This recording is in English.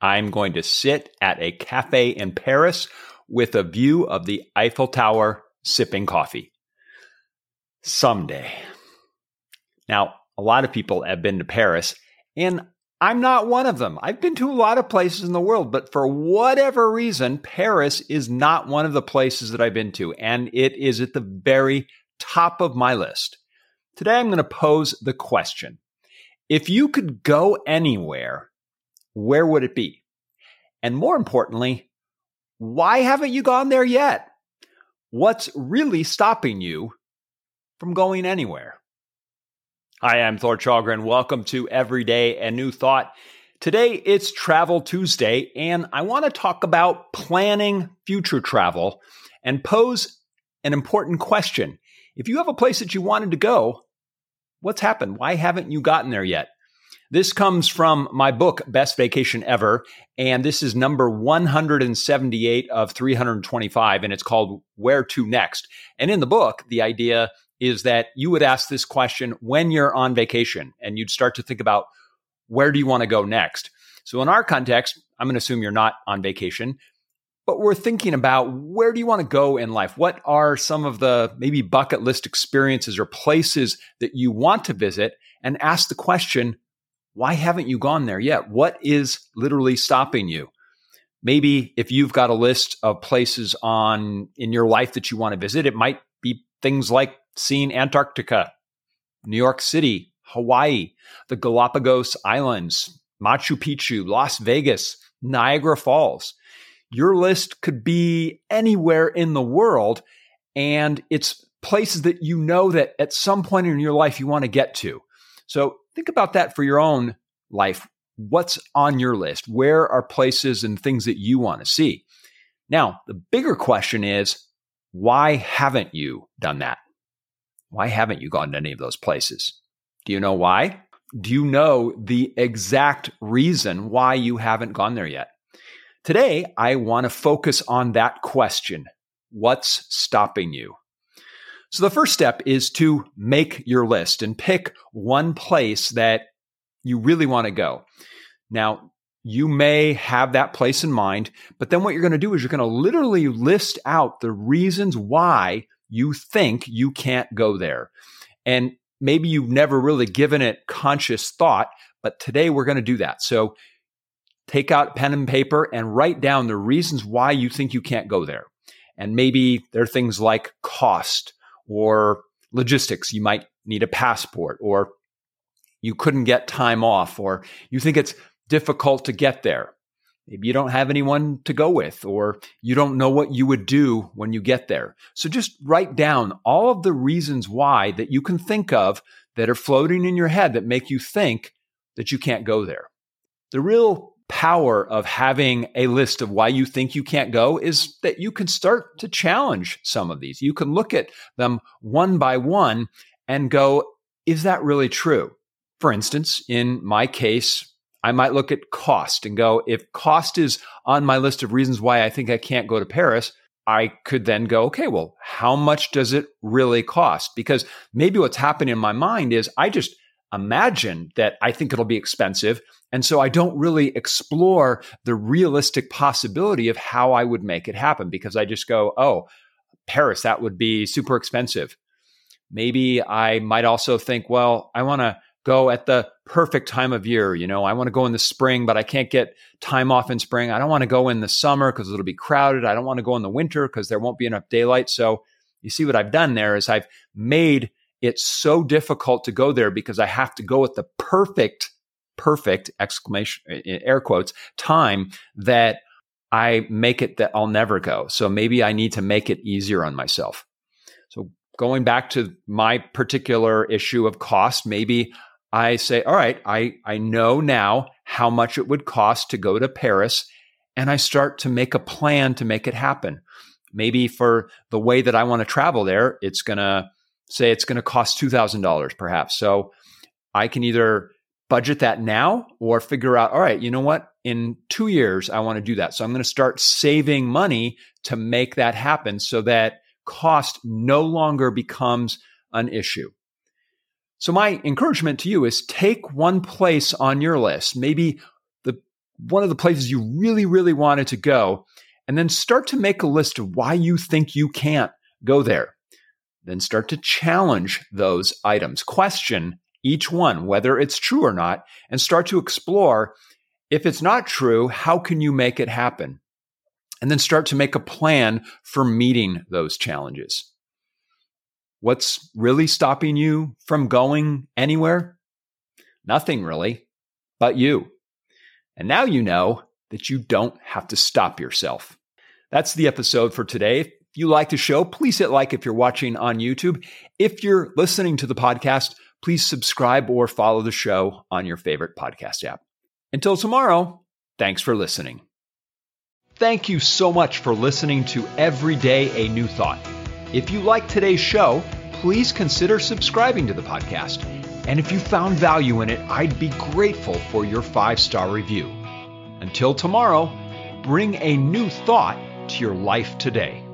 I'm going to sit at a cafe in Paris with a view of the Eiffel Tower sipping coffee. Someday. Now, a lot of people have been to Paris, and I'm not one of them. I've been to a lot of places in the world, but for whatever reason, Paris is not one of the places that I've been to, and it is at the very top of my list. Today, I'm going to pose the question If you could go anywhere, where would it be? And more importantly, why haven't you gone there yet? What's really stopping you from going anywhere? Hi, I'm Thor Challgren. Welcome to Everyday a New Thought. Today it's Travel Tuesday, and I want to talk about planning future travel and pose an important question. If you have a place that you wanted to go, what's happened? Why haven't you gotten there yet? This comes from my book, Best Vacation Ever, and this is number 178 of 325, and it's called Where to Next. And in the book, the idea is that you would ask this question when you're on vacation and you'd start to think about where do you want to go next? So, in our context, I'm going to assume you're not on vacation, but we're thinking about where do you want to go in life? What are some of the maybe bucket list experiences or places that you want to visit? And ask the question, why haven't you gone there yet? What is literally stopping you? Maybe if you've got a list of places on in your life that you want to visit, it might be things like seeing Antarctica, New York City, Hawaii, the Galapagos Islands, Machu Picchu, Las Vegas, Niagara Falls. Your list could be anywhere in the world, and it's places that you know that at some point in your life you want to get to. So think about that for your own life. What's on your list? Where are places and things that you want to see? Now, the bigger question is why haven't you done that? Why haven't you gone to any of those places? Do you know why? Do you know the exact reason why you haven't gone there yet? Today, I want to focus on that question What's stopping you? So, the first step is to make your list and pick one place that you really want to go. Now, you may have that place in mind, but then what you're going to do is you're going to literally list out the reasons why you think you can't go there. And maybe you've never really given it conscious thought, but today we're going to do that. So take out pen and paper and write down the reasons why you think you can't go there. And maybe there are things like cost or logistics. You might need a passport or you couldn't get time off or you think it's difficult to get there. Maybe you don't have anyone to go with, or you don't know what you would do when you get there. So just write down all of the reasons why that you can think of that are floating in your head that make you think that you can't go there. The real power of having a list of why you think you can't go is that you can start to challenge some of these. You can look at them one by one and go, is that really true? For instance, in my case, I might look at cost and go, if cost is on my list of reasons why I think I can't go to Paris, I could then go, okay, well, how much does it really cost? Because maybe what's happening in my mind is I just imagine that I think it'll be expensive. And so I don't really explore the realistic possibility of how I would make it happen because I just go, oh, Paris, that would be super expensive. Maybe I might also think, well, I want to go at the perfect time of year. You know, I want to go in the spring, but I can't get time off in spring. I don't want to go in the summer because it'll be crowded. I don't want to go in the winter because there won't be enough daylight. So you see what I've done there is I've made it so difficult to go there because I have to go at the perfect, perfect exclamation, air quotes, time that I make it that I'll never go. So maybe I need to make it easier on myself. So going back to my particular issue of cost, maybe I say, all right, I, I know now how much it would cost to go to Paris. and I start to make a plan to make it happen. Maybe for the way that I want to travel there, it's going to say it's going to cost $2,000 perhaps. So I can either budget that now or figure out, all right, you know what? In two years, I want to do that. So I'm going to start saving money to make that happen so that cost no longer becomes an issue. So my encouragement to you is take one place on your list, maybe the one of the places you really really wanted to go, and then start to make a list of why you think you can't go there. Then start to challenge those items. Question each one whether it's true or not and start to explore if it's not true, how can you make it happen? And then start to make a plan for meeting those challenges. What's really stopping you from going anywhere? Nothing really, but you. And now you know that you don't have to stop yourself. That's the episode for today. If you like the show, please hit like if you're watching on YouTube. If you're listening to the podcast, please subscribe or follow the show on your favorite podcast app. Until tomorrow, thanks for listening. Thank you so much for listening to Every Day a New Thought. If you like today's show, please consider subscribing to the podcast. And if you found value in it, I'd be grateful for your five star review. Until tomorrow, bring a new thought to your life today.